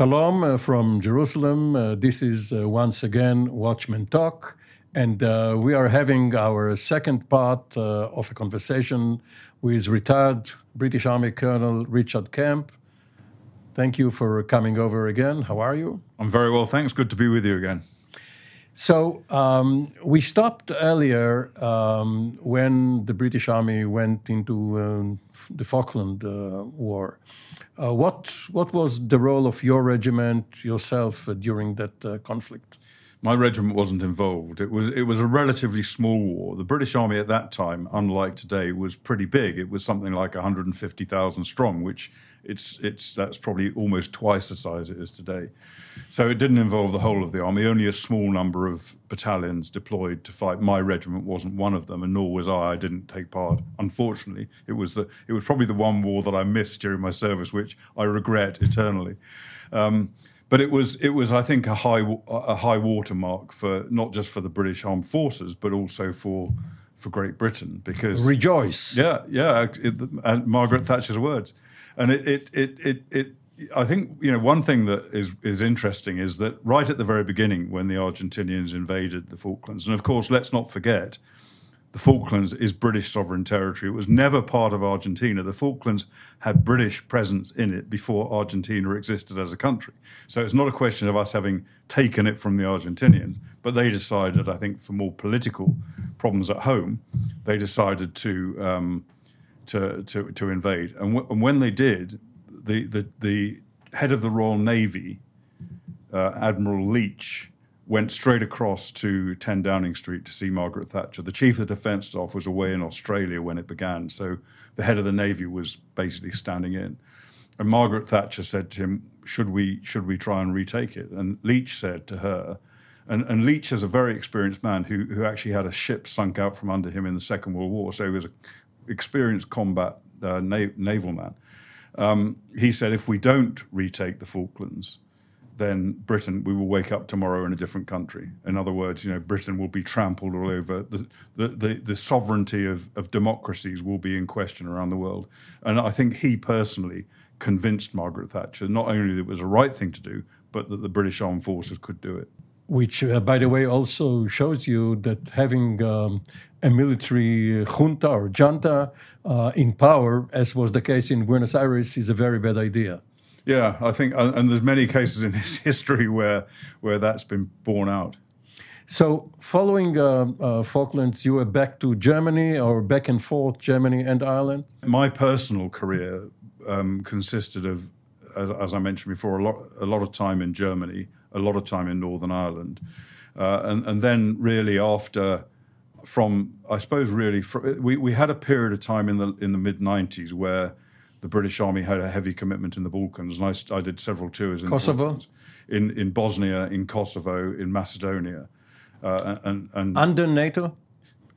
Shalom uh, from Jerusalem. Uh, this is uh, once again Watchmen Talk, and uh, we are having our second part uh, of a conversation with retired British Army Colonel Richard Kemp. Thank you for coming over again. How are you? I'm very well, thanks. Good to be with you again. So um, we stopped earlier um, when the British Army went into um, the Falkland uh, War. Uh, what what was the role of your regiment yourself uh, during that uh, conflict? My regiment wasn't involved. It was it was a relatively small war. The British Army at that time, unlike today, was pretty big. It was something like 150,000 strong, which it's it's that's probably almost twice the size it is today. So it didn't involve the whole of the army. Only a small number of battalions deployed to fight. My regiment wasn't one of them, and nor was I. I didn't take part. Unfortunately, it was the it was probably the one war that I missed during my service, which I regret eternally. Um, but it was it was I think a high a high watermark for not just for the British Armed Forces but also for for Great Britain because rejoice yeah yeah it, and Margaret Thatcher's words and it it it it, it I think you know one thing that is is interesting is that right at the very beginning when the Argentinians invaded the Falklands and of course let's not forget the Falklands is British sovereign territory. It was never part of Argentina. The Falklands had British presence in it before Argentina existed as a country. So it's not a question of us having taken it from the Argentinians, but they decided, I think, for more political problems at home, they decided to um, to, to, to invade. And, w- and, when they did, the, the the head of the Royal Navy, uh, Admiral Leach, went straight across to 10 Downing Street to see Margaret Thatcher. The chief of the defence staff was away in Australia when it began, so the head of the navy was basically standing in. And Margaret Thatcher said to him, "Should we should we try and retake it?" And Leach said to her, and, and Leach is a very experienced man who who actually had a ship sunk out from under him in the Second World War, so he was an experienced combat uh, na- naval man. Um, he said, "If we don't retake the Falklands." then Britain, we will wake up tomorrow in a different country. In other words, you know, Britain will be trampled all over. The, the, the, the, sovereignty of, of democracies will be in question around the world. And I think he personally convinced Margaret Thatcher not only that it was the right thing to do, but that the British armed forces could do it. Which, uh, by the way, also shows you that having um, a military junta or junta uh, in power, as was the case in Buenos Aires, is a very bad idea. Yeah, I think, uh, and there's many cases in his history where where that's been borne out. So, following uh, uh, Falklands, you were back to Germany or back and forth, Germany and Ireland. My personal career um, consisted of, as, as, I mentioned before, a lot a lot of time in Germany, a lot of time in Northern Ireland, uh, and and then really after. From I suppose really, we, we had a period of time in the in the mid '90s where the British Army had a heavy commitment in the Balkans, and I, I did several tours in Kosovo, in in Bosnia, in Kosovo, in Macedonia, uh, and, and under NATO.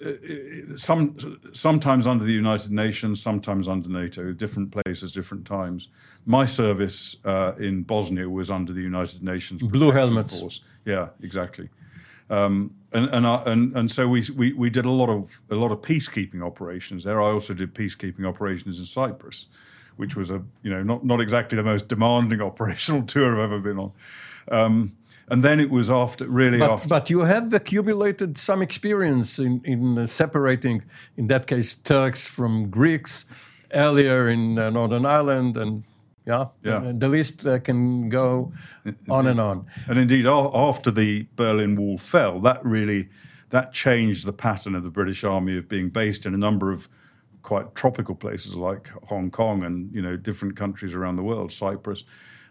Uh, some sometimes under the United Nations, sometimes under NATO, different places, different times. My service uh, in Bosnia was under the United Nations Blue helmets. Force. Yeah, exactly. Um, and and, and and so we, we we did a lot of a lot of peacekeeping operations there. I also did peacekeeping operations in Cyprus which was a you know not not exactly the most demanding operational tour I've ever been on. Um, and then it was after really but, after. But you have accumulated some experience in in uh, separating, in that case, Turks from Greeks earlier in uh, Northern Ireland and. Yeah, yeah. And the list uh, can go on and on. And indeed, after the Berlin Wall fell, that really that changed the pattern of the British Army of being based in a number of quite tropical places like Hong Kong and you know different countries around the world, Cyprus,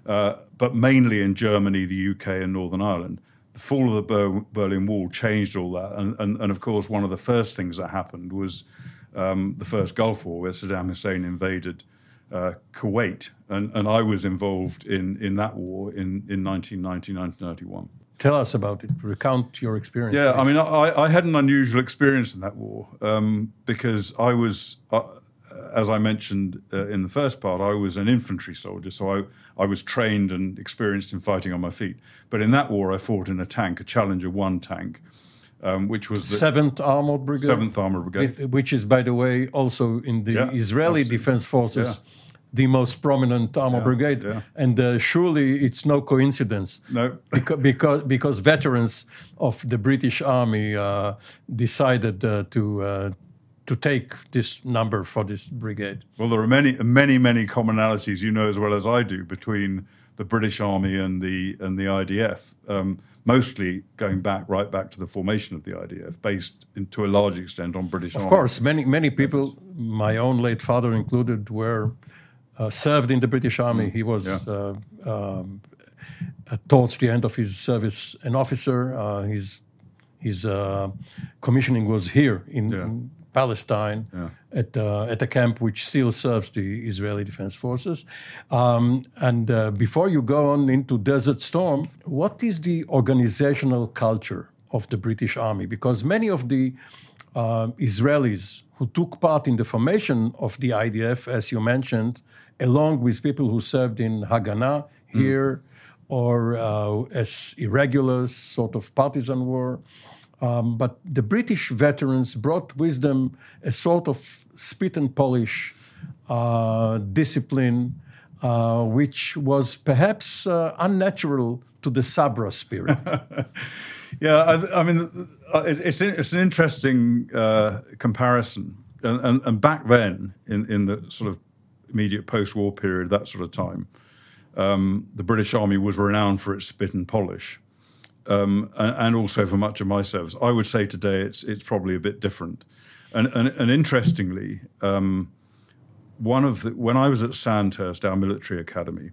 uh, but mainly in Germany, the UK, and Northern Ireland. the fall of the Ber- Berlin Wall changed all that, and, and and of course one of the first things that happened was um, the first Gulf War, where Saddam Hussein invaded uh, Kuwait, and, and I was involved in, in that war in, in 1990, 1991. Tell us about it. Recount your experience. Yeah. I mean, I, I had an unusual experience in that war um, because I was, uh, as I mentioned uh, in the first part, I was an infantry soldier, so I, I was trained and experienced in fighting on my feet. But in that war, I fought in a tank, a Challenger 1 tank, um, which was the Seventh Armored Brigade. 7th Armored Brigade. which is, by the way, also in the Yeah, Israeli absolutely. Defense Forces, Yeah. the most prominent armor Yeah, brigade. And uh, surely it's no coincidence. No. because, because, because veterans of the British Army uh, decided uh, to, uh, to take this number for this brigade. Well, there are many, many, many commonalities you know as well as I do between the British Army and the and the IDF. Um, mostly going back right back to the formation of the IDF, based in, to a large extent on British Of Army. course, many many people, my own late father included, were uh, served in the British Army. He was Yeah. uh, um, uh, towards the end of his service an officer. Uh, his his uh, commissioning was here in, Yeah. in Palestine Yeah. at uh, at a camp which still serves the Israeli Defense Forces. Um, and uh, before you go on into Desert Storm, what is the organizational culture of the British Army? Because many of the uh, Israelis who took part in the formation of the IDF, as you mentioned, along with people who served in Haganah here or uh, as irregulars, sort of partisan war. Um, but the British veterans brought with them a sort of spit and polish uh, discipline, uh, which was perhaps uh, unnatural to the Sabra spirit. Yeah, I, I mean, uh, it, it's it's an interesting uh, comparison, and, and, and back then, in, in the sort of immediate post-war period, that sort of time, um, the British Army was renowned for its spit and polish, um, and, also for much of my service. I would say today it's it's probably a bit different, and and, and interestingly, um, one of the when I was at Sandhurst, our military academy,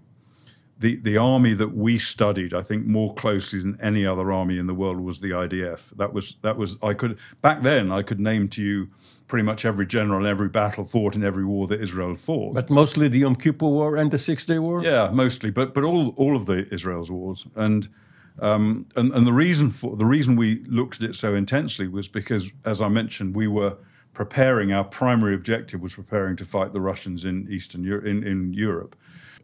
the, the army that we studied, I think, more closely than any other army in the world was the IDF. That was that was I could back then I could name to you pretty much every general, and every battle fought in every war that Israel fought. but mostly the Yom Kippur War and the Six Day War? Yeah, mostly, but but all all of the Israel's wars, and um, and and the reason for the reason we looked at it so intensely was because, as I mentioned, we were preparing. Our primary objective was preparing to fight the Russians in Eastern Europe, in, in Europe,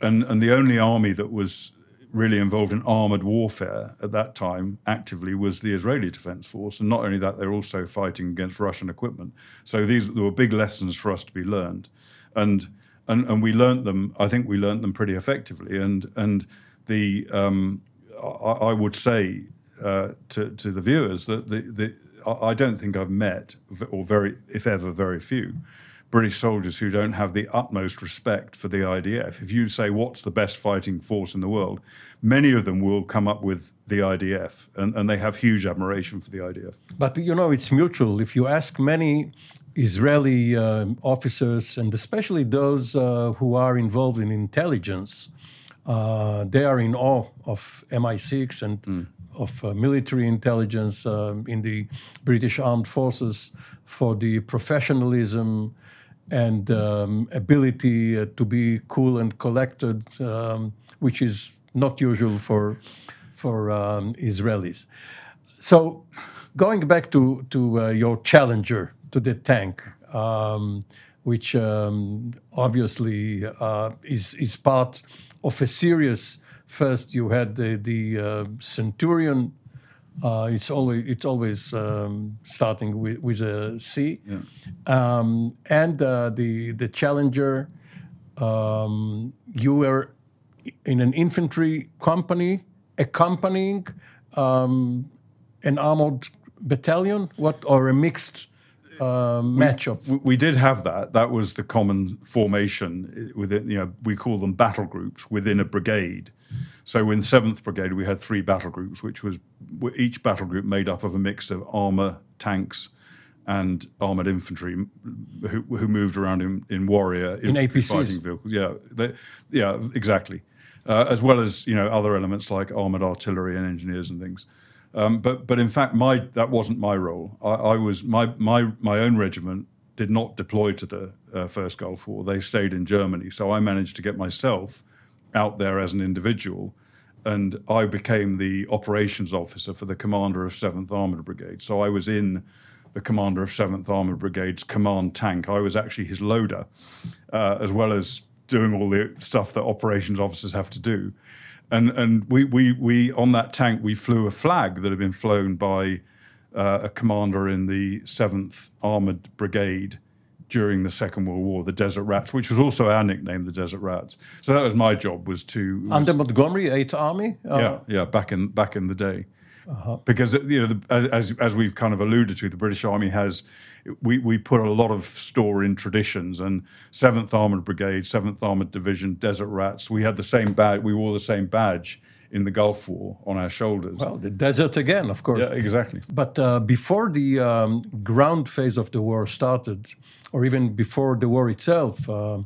and and the only army that was really involved in armored warfare at that time actively was the Israeli Defense Force, and not only that, they're also fighting against Russian equipment. So these there were big lessons for us to be learned, and and and we learnt them. I think we learnt them pretty effectively, and and the um, I, I would say uh, to to the viewers that the the I don't think I've met or very if ever very few. British soldiers who don't have the utmost respect for the IDF. If you say what's the best fighting force in the world, many of them will come up with the IDF, and, and they have huge admiration for the IDF. But you know, it's mutual. If you ask many Israeli um officers, and especially those uh, who are involved in intelligence, uh, they are in awe of MI6 and of uh, military intelligence um, in the British Armed Forces for the professionalism and um, ability uh, to be cool and collected, um, which is not usual for for um, Israelis. So, going back to to uh, your challenger, to the tank, um, which um, obviously uh, is is part of a series. First, you had the the uh, Centurion. Uh, it's always it's always um, starting with, with a C, um, and uh, the the Challenger. Um, you were in an infantry company accompanying um, an armored battalion, what or a mixed uh, match of. We, we did have that. That was the common formation within. You know, we call them battle groups within a brigade. So in Seventh Brigade, we had three battle groups, which was each battle group made up of a mix of armor, tanks, and armored infantry who, who moved around in, in warrior infantry APCs. fighting vehicles. Yeah, they, yeah, exactly. Uh, as well as you know other elements like armored artillery and engineers and things. Um, but but in fact, my that wasn't my role. I, I, was my my my own regiment did not deploy to the uh, first Gulf War. They stayed in Germany. So I managed to get myself out there as an individual, and I became the operations officer for the commander of Seventh Armored Brigade. So I was in the commander of 7th Armoured Brigade's command tank. I was actually his loader, uh, as well as doing all the stuff that operations officers have to do. And, and we, we, we, on that tank, we flew a flag that had been flown by uh, a commander in the 7th Armoured Brigade during the Second World War, the Desert Rats, which was also our nickname, the Desert Rats. So that was my job, was to was, under Montgomery, Eighth Army. Uh, yeah, yeah, back in back in the day. Uh-huh. Because you know, the, as as we've kind of alluded to, the British Army has we we put a lot of store in traditions. And Seventh Armored Brigade, Seventh Armored Division, Desert Rats, we had the same badge. We wore the same badge in the Gulf War on our shoulders. Well, the desert again, of course. Yeah, exactly. But uh, before the um, ground phase of the war started, or even before the war itself, uh,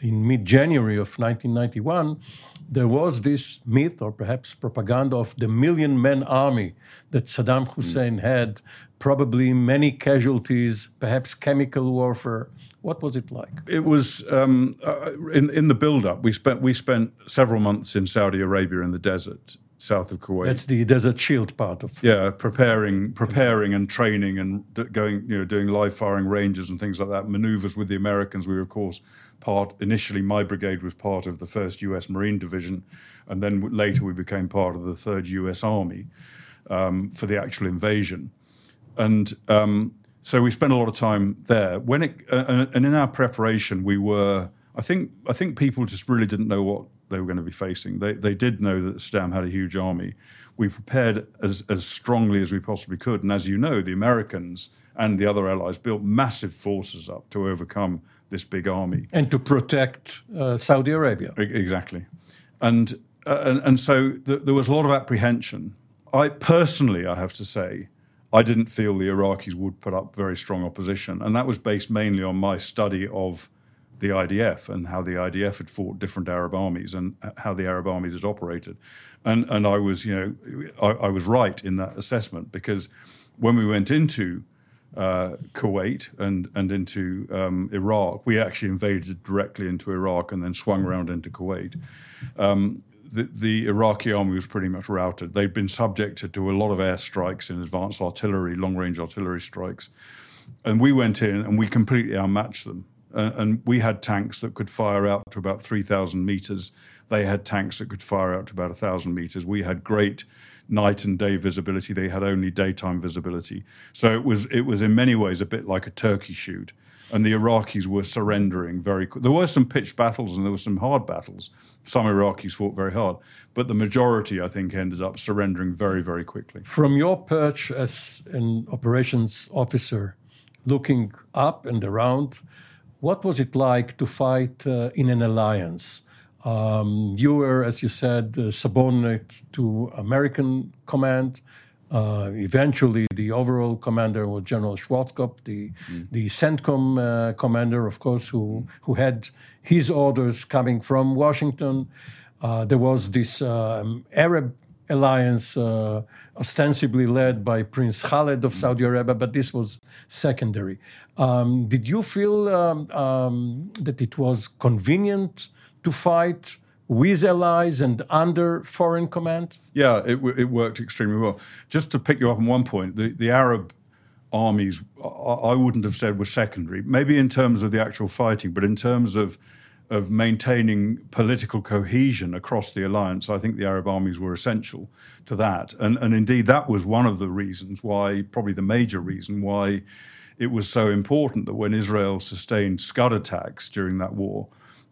in mid January of 1991 there was this myth or perhaps propaganda of the million man army that Saddam Hussein mm. had, probably many casualties, perhaps chemical warfare. What was it like? It was um, uh, in in the build up. We spent we spent several months in Saudi Arabia in the desert south of Kuwait. That's the desert shield part of yeah, preparing, preparing and training and going, you know, doing live firing ranges and things like that. Maneuvers with the Americans. We were, of course, part. Initially, my brigade was part of the First U.S. Marine Division, and then later we became part of the Third U.S. Army um, for the actual invasion, and. Um, so we spent a lot of time there. When it uh, and in our preparation, we were. I think I think people just really didn't know what they were going to be facing. They, they did know that Saddam had a huge army. We prepared as, as strongly as we possibly could. And as you know, the Americans and the other allies built massive forces up to overcome this big army. And to protect uh, Saudi Arabia. Exactly. And, uh, and, and, so th- there was a lot of apprehension. I personally, I have to say, I didn't feel the Iraqis would put up very strong opposition. And that was based mainly on my study of the IDF and how the IDF had fought different Arab armies and how the Arab armies had operated. And, and I was, you know, I, I was right in that assessment because when we went into uh, Kuwait and, and into um, Iraq, we actually invaded directly into Iraq and then swung around into Kuwait. Um, the, Iraqi army was pretty much routed. They'd been subjected to a lot of airstrikes and advanced artillery, long range artillery strikes. And we went in and we completely outmatched them. Uh, and we had tanks that could fire out to about 3,000 meters. They had tanks that could fire out to about 1,000 meters. We had great night and day visibility. They had only daytime visibility. So it was it was in many ways a bit like a turkey shoot. And the Iraqis were surrendering very quickly. There were some pitched battles and there were some hard battles. Some Iraqis fought very hard, but the majority, I think, ended up surrendering very, very quickly. From your perch as an operations officer, looking up and around, what was it like to fight uh, in an alliance? Um, you were, as you said, uh, subordinate to American command. Uh, eventually, the overall commander was General Schwarzkopf, the mm. the CENTCOM uh, commander, of course, who who had his orders coming from Washington. Uh, there was this um, Arab alliance uh, ostensibly led by Prince Khaled of Saudi Arabia, but this was secondary. Um, did you feel um, um, that it was convenient to fight with allies and under foreign command? Yeah, it, it worked extremely well. Just to pick you up on one point, the, the Arab armies, I wouldn't have said were secondary, maybe in terms of the actual fighting, but in terms of of maintaining political cohesion across the alliance, I think the Arab armies were essential to that. And, and indeed, that was one of the reasons why, probably the major reason why it was so important that when Israel sustained Scud attacks during that war,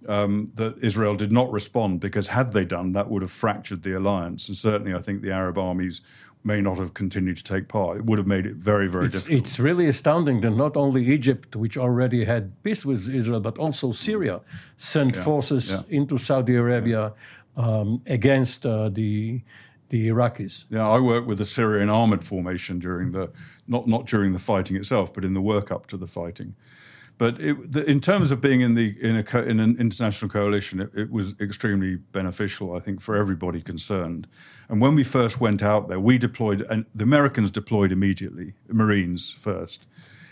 um, that Israel did not respond because had they done, that would have fractured the alliance. And certainly, I think the Arab armies may not have continued to take part. It would have made it very, very it's, difficult. It's really astounding that not only Egypt, which already had peace with Israel, but also Syria sent yeah, forces yeah. into Saudi Arabia yeah. um, against uh, the the Iraqis. Yeah, I worked with the Syrian armored formation during the not not during the fighting itself, but in the work up to the fighting. But it, the, in terms of being in the in, a co, in an international coalition, it, it, was extremely beneficial, I think, for everybody concerned. And when we first went out there, we deployed, and the Americans deployed immediately, Marines first,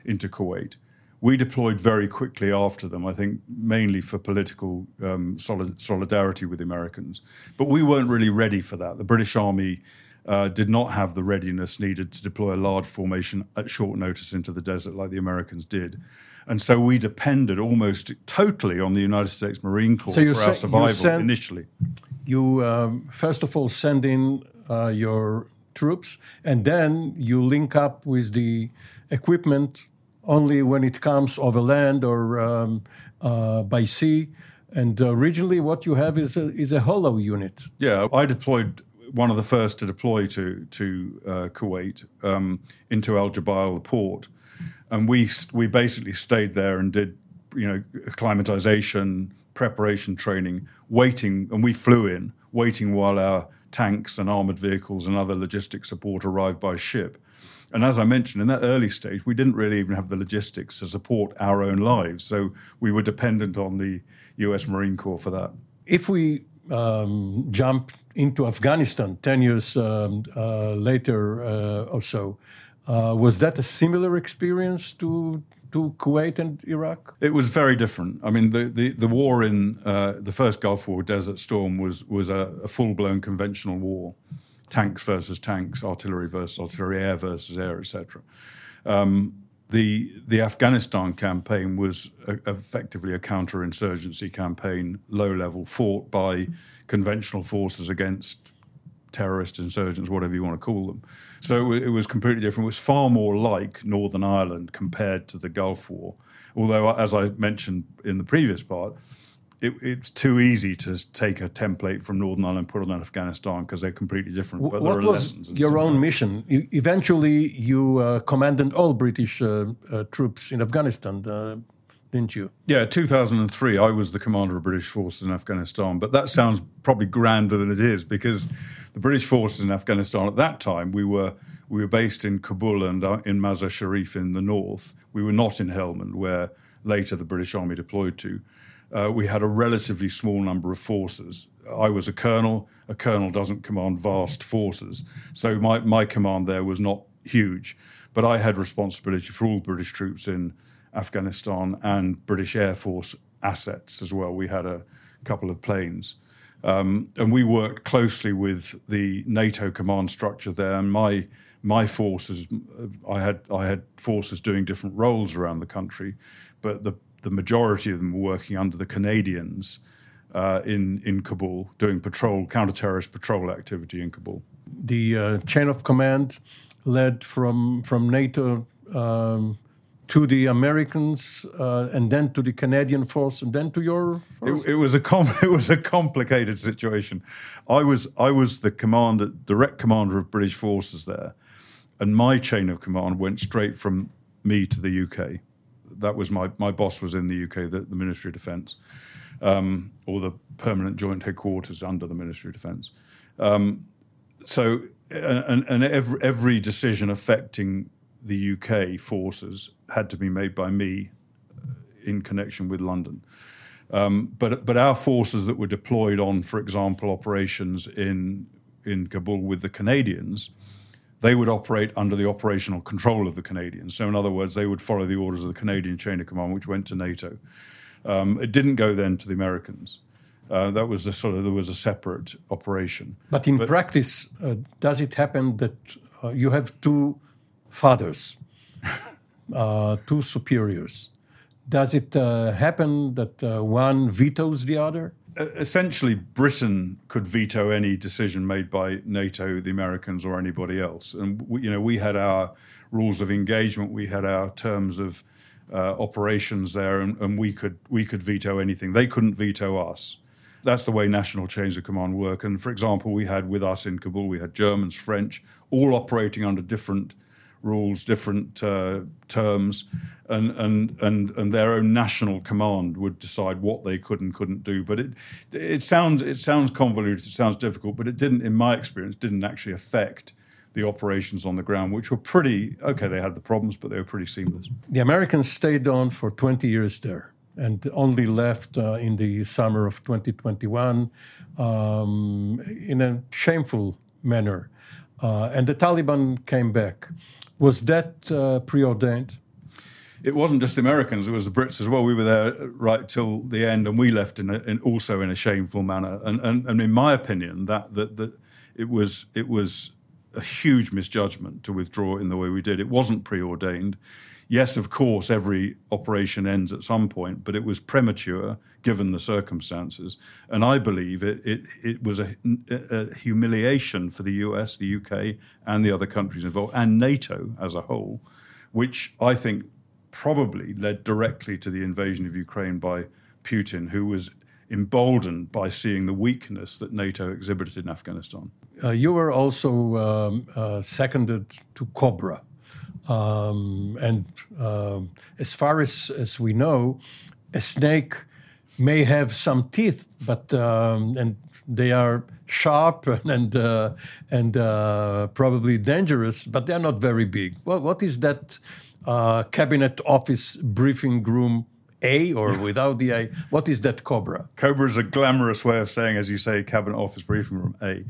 into Kuwait. We deployed very quickly after them, I think, mainly for political um, solid, solidarity with the Americans. But we weren't really ready for that. The British Army uh, did not have the readiness needed to deploy a large formation at short notice into the desert like the Americans did. And so we depended almost totally on the United States Marine Corps so for our survival send, initially. You, um, first of all, send in uh, your troops, and then you link up with the equipment only when it comes over land or um, uh, by sea. And uh, originally, what you have is a, is a hollow unit. Yeah, I deployed one of the first to deploy to to uh, Kuwait um, into Al Jubail, the port, and we we basically stayed there and did you know acclimatization, preparation training, waiting, and we flew in waiting while our tanks and armored vehicles and other logistic support arrived by ship. And as I mentioned, in that early stage, we didn't really even have the logistics to support our own lives. So we were dependent on the US Marine Corps for that. If we um, jump into Afghanistan 10 years um, uh, later uh, or so, uh, was that a similar experience to to Kuwait and Iraq? It was very different. I mean, the the, the war in uh, the first Gulf War, Desert Storm, was was a, a full blown conventional war, tanks versus tanks, artillery versus artillery, air versus air, etc. Um, the the Afghanistan campaign was a, effectively a counterinsurgency campaign, low level, fought by conventional forces against terrorist insurgents, whatever you want to call them. So it was completely different. It was far more like Northern Ireland compared to the Gulf War. Although, as I mentioned in the previous part, it, it's too easy to take a template from Northern Ireland and put it on Afghanistan because they're completely different. But what was your own mission? eventually, you uh, commanded all British uh, uh, troops in Afghanistan. Didn't you? Yeah, 2003, I was the commander of British forces in Afghanistan. But that sounds probably grander than it is because the British forces in Afghanistan at that time, we were we were based in Kabul and uh, in Mazar Sharif in the north. We were not in Helmand, where later the British Army deployed to. Uh, we had a relatively small number of forces. I was a colonel. A colonel doesn't command vast forces. So my, my command there was not huge. But I had responsibility for all British troops in Afghanistan and British Air Force assets as well. We had a couple of planes. Um, and we worked closely with the NATO command structure there. And my my forces, I had I had forces doing different roles around the country, but the the majority of them were working under the Canadians uh, in in Kabul, doing patrol counter terrorist patrol activity in Kabul. The uh, chain of command led from from NATO. Um, to the Americans, uh, and then to the Canadian force, and then to your force? It, it was a com- it was a complicated situation. I was I was the commander, direct commander of British forces there, and my chain of command went straight from me to the UK. That was my my boss was in the UK, the, the Ministry of Defence, um, or the permanent joint headquarters under the Ministry of Defence. Um, so, and, and every, every decision affecting the UK forces had to be made by me in connection with London. Um, but but our forces that were deployed on, for example, operations in in Kabul with the Canadians, they would operate under the operational control of the Canadians. So in other words, they would follow the orders of the Canadian chain of command, which went to NATO. Um, it didn't go then to the Americans. Uh, that was a sort of there was a separate operation. But in but, practice, uh, does it happen that uh, you have two fathers, uh, two superiors. Does it uh, happen that uh, one vetoes the other? Essentially, Britain could veto any decision made by NATO, the Americans, or anybody else. And we, you know, we had our rules of engagement, we had our terms of uh, operations there, and, and we could we could veto anything. They couldn't veto us. That's the way national chains of command work. And for example, we had with us in Kabul, we had Germans, French, all operating under different rules, different uh, terms, and, and and and their own national command would decide what they could and couldn't do. But it it sounds it sounds convoluted, it sounds difficult, but it didn't, in my experience, didn't actually affect the operations on the ground, which were pretty okay. They had the problems, but they were pretty seamless. The Americans stayed on for 20 years there and only left uh, in the summer of 2021 um, in a shameful manner. Uh, and the Taliban came back. Was that uh, preordained? It wasn't just Americans; it was the Brits as well. We were there right till the end, and we left in, a, in also in a shameful manner. And, and, and in my opinion, that, that that it was it was a huge misjudgment to withdraw in the way we did. It wasn't preordained. Yes, of course, every operation ends at some point, but it was premature given the circumstances. And I believe it, it, it was a, a humiliation for the US, the UK, and the other countries involved, and NATO as a whole, which I think probably led directly to the invasion of Ukraine by Putin, who was emboldened by seeing the weakness that NATO exhibited in Afghanistan. Uh, you were also um, uh, seconded to Cobra. Um, and um, as far as, as we know, a snake may have some teeth, but um, and they are sharp and uh, and uh, probably dangerous, but they are not very big. Well, what is that uh, cabinet office briefing room A or without the A? What is that Cobra? Cobra is a glamorous way of saying, as you say, cabinet office briefing room A.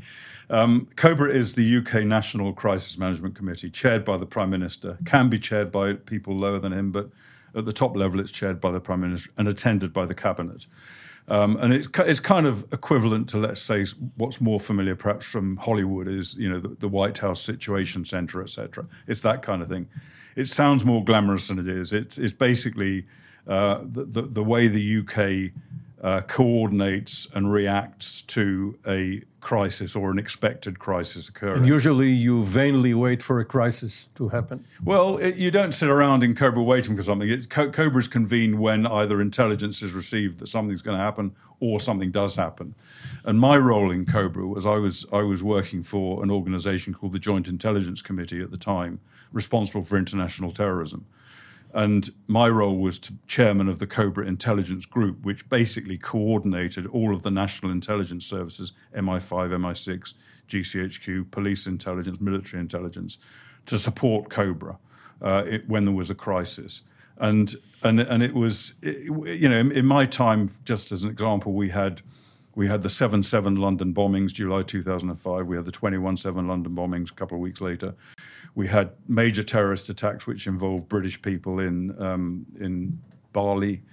Um, COBRA is the UK National Crisis Management Committee, chaired by the Prime Minister, can be chaired by people lower than him, but at the top level it's chaired by the Prime Minister and attended by the Cabinet. Um, and it, it's kind of equivalent to, let's say, what's more familiar perhaps from Hollywood is, you know, the, the White House Situation Center, etc. It's that kind of thing. It sounds more glamorous than it is. It's, it's basically the, the, the way the UK uh, coordinates and reacts to a crisis or an expected crisis occurring. And usually you vainly wait for a crisis to happen? Well, it, you don't sit around in COBRA waiting for something. It, Co- COBRA is convened when either intelligence is received that something's going to happen or something does happen. And my role in COBRA was I was, I was working for an organization called the Joint Intelligence Committee at the time, responsible for international terrorism. And my role was to chairman of the Cobra Intelligence Group, which basically coordinated all of the national intelligence services MI5, MI6, GCHQ, police intelligence, military intelligence to support Cobra uh, it, when there was a crisis. And, and, and it was, it, you know, in, in my time, just as an example, we had we had the 7 7 London bombings, July 2005. We had the 21 7 London bombings a couple of weeks later. We had major terrorist attacks which involved British people in, um, in Bali.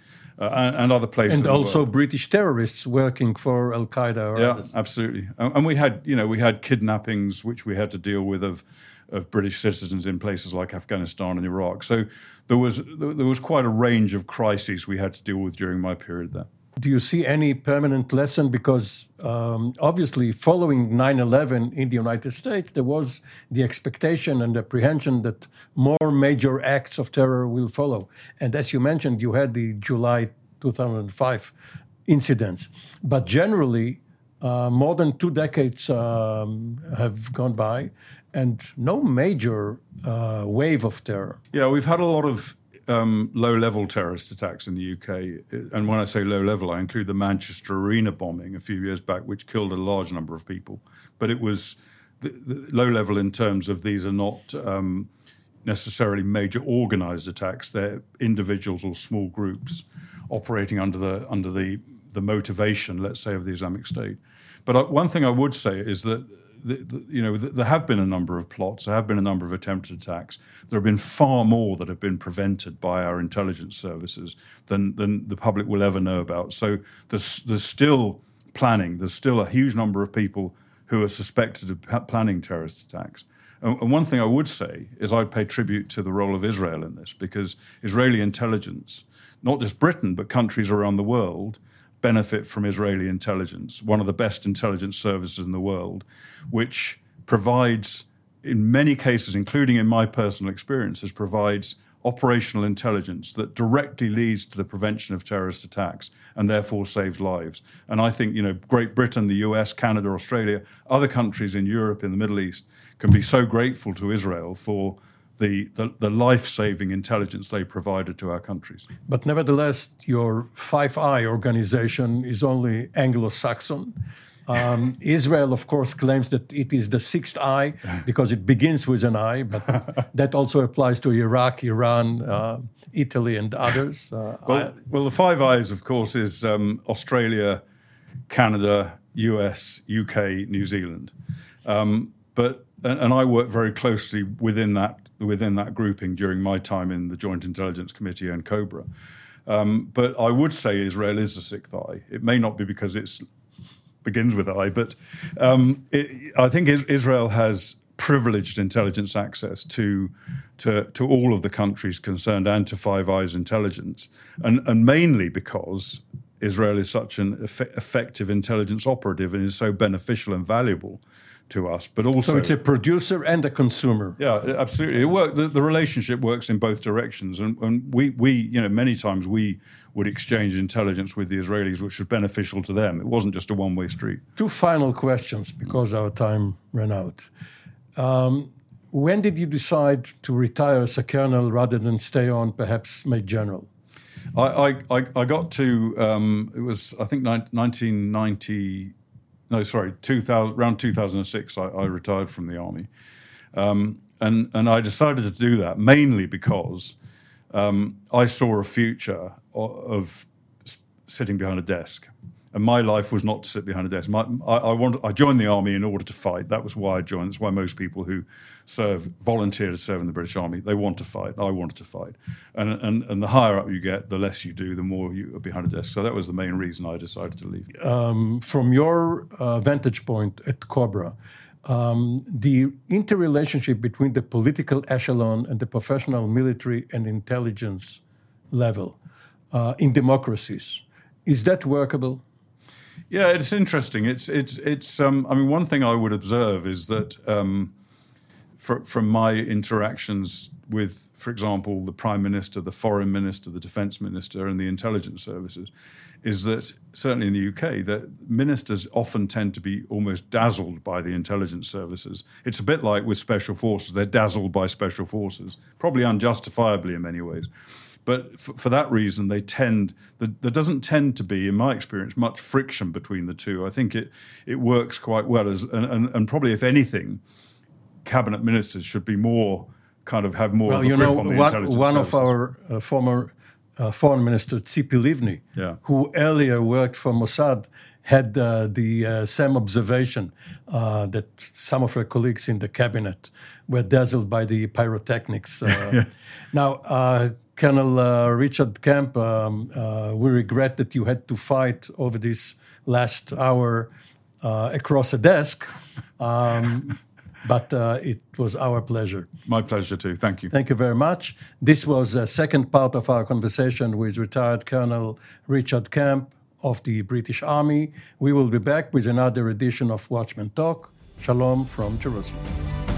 Uh, and, and, other places, and also British terrorists working for Al Qaeda. yeah, others. absolutely. And, and we had, you know, we had kidnappings which we had to deal with of of British citizens in places like Afghanistan and Iraq. So there was there was quite a range of crises we had to deal with during my period there. Do you see any permanent lesson? Because um, obviously, following 9 11 in the United States, there was the expectation and apprehension that more major acts of terror will follow. And as you mentioned, you had the July 2005 incidents. But generally, uh, more than two decades um, have gone by, and no major uh, wave of terror. Yeah, we've had a lot of um, low level terrorist attacks in the UK. And when I say low level, I include the Manchester Arena bombing a few years back, which killed a large number of people. But it was the, the low level in terms of these are not um, necessarily major organized attacks, they're individuals or small groups operating under the, under the, the motivation, let's say, of the Islamic State. But uh, one thing I would say is that you know, there have been a number of plots, there have been a number of attempted attacks. There have been far more that have been prevented by our intelligence services than, than the public will ever know about. So there's, there's still planning, there's still a huge number of people who are suspected of planning terrorist attacks. And one thing I would say is I'd pay tribute to the role of Israel in this because Israeli intelligence, not just Britain, but countries around the world, benefit from Israeli intelligence, one of the best intelligence services in the world, which provides, in many cases, including in my personal experiences, provides operational intelligence that directly leads to the prevention of terrorist attacks and therefore saves lives. And I think, you know, Great Britain, the US, Canada, Australia, other countries in Europe, in the Middle East, can be so grateful to Israel for the, the, the life saving intelligence they provided to our countries. But nevertheless, your Five Eye organization is only Anglo Saxon. Um, Israel, of course, claims that it is the sixth eye because it begins with an eye, but that also applies to Iraq, Iran, uh, Italy, and others. Uh, well, well, the Five Eyes, of course, is um, Australia, Canada, US, UK, New Zealand. Um, but and, and I work very closely within that within that grouping during my time in the Joint Intelligence Committee and Cobra. Um, but I would say Israel is a sixth eye. It may not be because it begins with I, but um, it, I think Israel has privileged intelligence access to, to, to all of the countries concerned and to Five Eyes intelligence, and, and mainly because Israel is such an eff- effective intelligence operative and is so beneficial and valuable to us, but also so it's a producer and a consumer. Yeah, absolutely. It work, the, the, relationship works in both directions, and, and we, we, you know, many times we would exchange intelligence with the Israelis, which was beneficial to them. It wasn't just a one-way street. Two final questions because our time ran out. Um, when did you decide to retire as a colonel rather than stay on, perhaps made general? I, I, I got to um, it was I think 1990 no, sorry, 2000, around 2006, I, I retired from the army. Um, and, and I decided to do that mainly because um, I saw a future of sitting behind a desk and my life was not to sit behind a desk. My, I, I, wanted, I joined the army in order to fight. That was why I joined. That's why most people who serve volunteer to serve in the British Army. They want to fight. I wanted to fight. And, and, and the higher up you get, the less you do, the more you are behind a desk. So that was the main reason I decided to leave. Um, from your uh, vantage point at Cobra, um, the interrelationship between the political echelon and the professional military and intelligence level uh, in democracies, is that workable? Yeah, it's interesting. It's it's it's. Um, I mean, one thing I would observe is that um, for, from my interactions with, for example, the prime minister, the foreign minister, the defence minister, and the intelligence services, is that certainly in the UK, that ministers often tend to be almost dazzled by the intelligence services. It's a bit like with special forces; they're dazzled by special forces, probably unjustifiably in many ways. But for, for that reason, they tend there, there doesn't tend to be, in my experience, much friction between the two. I think it it works quite well as and, and, and probably if anything, cabinet ministers should be more kind of have more. Well, you know, one, one of our uh, former uh, foreign minister Tzipi Livni, yeah. who earlier worked for Mossad, had uh, the uh, same observation uh, that some of her colleagues in the cabinet were dazzled by the pyrotechnics. Uh, now, uh, Colonel uh, Richard Kemp, um, uh, we regret that you had to fight over this last hour uh, across a desk, um, but uh, it was our pleasure. My pleasure too. Thank you. Thank you very much. This was the second part of our conversation with retired Colonel Richard Kemp of the British Army. We will be back with another edition of Watchmen Talk. Shalom from Jerusalem.